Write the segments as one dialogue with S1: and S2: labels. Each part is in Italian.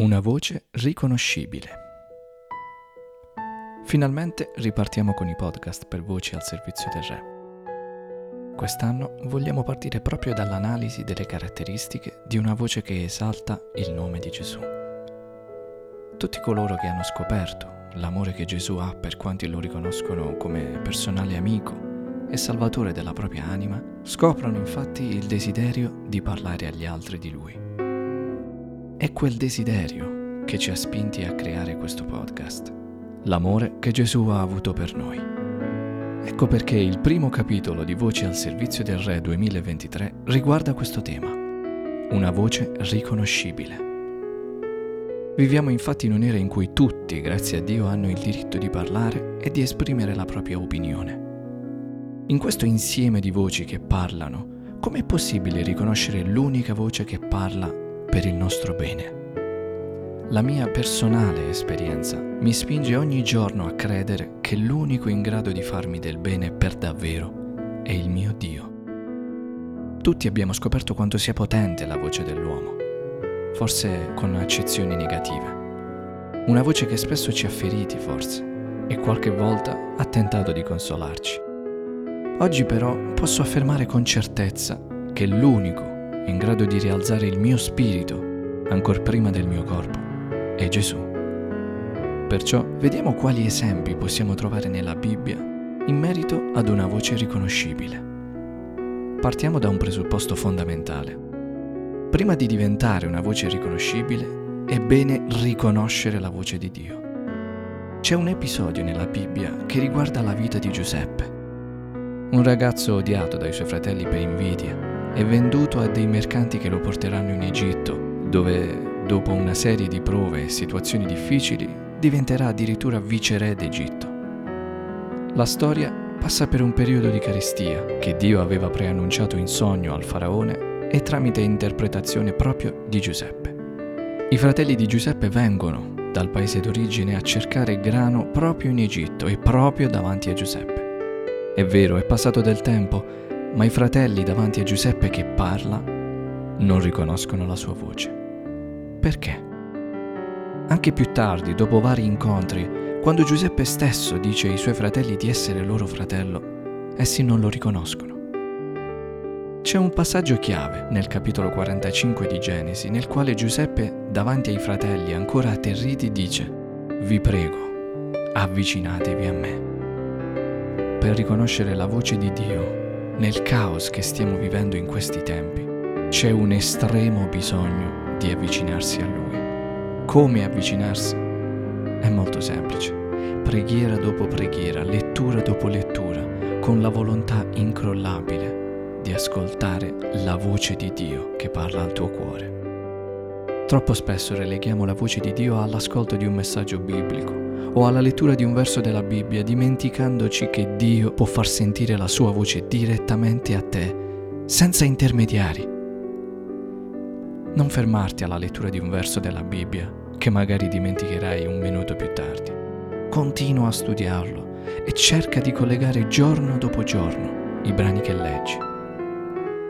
S1: Una voce riconoscibile. Finalmente ripartiamo con i podcast per voci al servizio del Re. Quest'anno vogliamo partire proprio dall'analisi delle caratteristiche di una voce che esalta il nome di Gesù. Tutti coloro che hanno scoperto l'amore che Gesù ha per quanti lo riconoscono come personale amico e salvatore della propria anima, scoprono infatti il desiderio di parlare agli altri di Lui. È quel desiderio che ci ha spinti a creare questo podcast, l'amore che Gesù ha avuto per noi. Ecco perché il primo capitolo di Voci al servizio del Re 2023 riguarda questo tema, una voce riconoscibile. Viviamo infatti in un'era in cui tutti, grazie a Dio, hanno il diritto di parlare e di esprimere la propria opinione. In questo insieme di voci che parlano, com'è possibile riconoscere l'unica voce che parla per il nostro bene. La mia personale esperienza mi spinge ogni giorno a credere che l'unico in grado di farmi del bene per davvero è il mio Dio. Tutti abbiamo scoperto quanto sia potente la voce dell'uomo, forse con accezioni negative. Una voce che spesso ci ha feriti, forse, e qualche volta ha tentato di consolarci. Oggi però posso affermare con certezza che l'unico in grado di rialzare il mio spirito ancor prima del mio corpo, è Gesù. Perciò vediamo quali esempi possiamo trovare nella Bibbia in merito ad una voce riconoscibile. Partiamo da un presupposto fondamentale. Prima di diventare una voce riconoscibile, è bene riconoscere la voce di Dio. C'è un episodio nella Bibbia che riguarda la vita di Giuseppe, un ragazzo odiato dai suoi fratelli per invidia è venduto a dei mercanti che lo porteranno in Egitto, dove, dopo una serie di prove e situazioni difficili, diventerà addirittura viceré d'Egitto. La storia passa per un periodo di carestia che Dio aveva preannunciato in sogno al faraone e tramite interpretazione proprio di Giuseppe. I fratelli di Giuseppe vengono dal paese d'origine a cercare grano proprio in Egitto e proprio davanti a Giuseppe. È vero, è passato del tempo, ma i fratelli davanti a Giuseppe che parla non riconoscono la sua voce. Perché? Anche più tardi, dopo vari incontri, quando Giuseppe stesso dice ai suoi fratelli di essere loro fratello, essi non lo riconoscono. C'è un passaggio chiave nel capitolo 45 di Genesi nel quale Giuseppe, davanti ai fratelli ancora atterriti, dice, Vi prego, avvicinatevi a me. Per riconoscere la voce di Dio nel caos che stiamo vivendo in questi tempi, c'è un estremo bisogno di avvicinarsi a Lui. Come avvicinarsi? È molto semplice. Preghiera dopo preghiera, lettura dopo lettura, con la volontà incrollabile di ascoltare la voce di Dio che parla al tuo cuore. Troppo spesso releghiamo la voce di Dio all'ascolto di un messaggio biblico o alla lettura di un verso della Bibbia, dimenticandoci che Dio può far sentire la sua voce direttamente a te, senza intermediari. Non fermarti alla lettura di un verso della Bibbia che magari dimenticherai un minuto più tardi. Continua a studiarlo e cerca di collegare giorno dopo giorno i brani che leggi.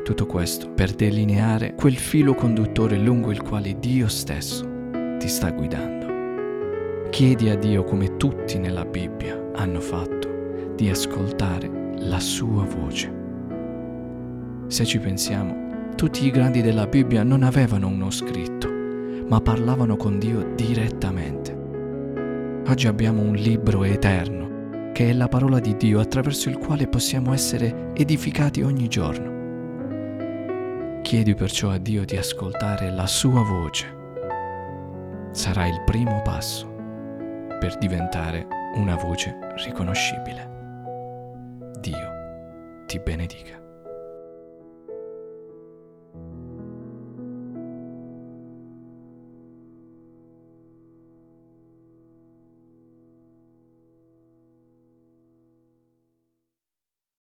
S1: Tutto questo per delineare quel filo conduttore lungo il quale Dio stesso ti sta guidando. Chiedi a Dio, come tutti nella Bibbia hanno fatto, di ascoltare la sua voce. Se ci pensiamo, tutti i grandi della Bibbia non avevano uno scritto, ma parlavano con Dio direttamente. Oggi abbiamo un libro eterno, che è la parola di Dio attraverso il quale possiamo essere edificati ogni giorno. Chiedi perciò a Dio di ascoltare la sua voce. Sarà il primo passo per diventare una voce riconoscibile. Dio ti benedica.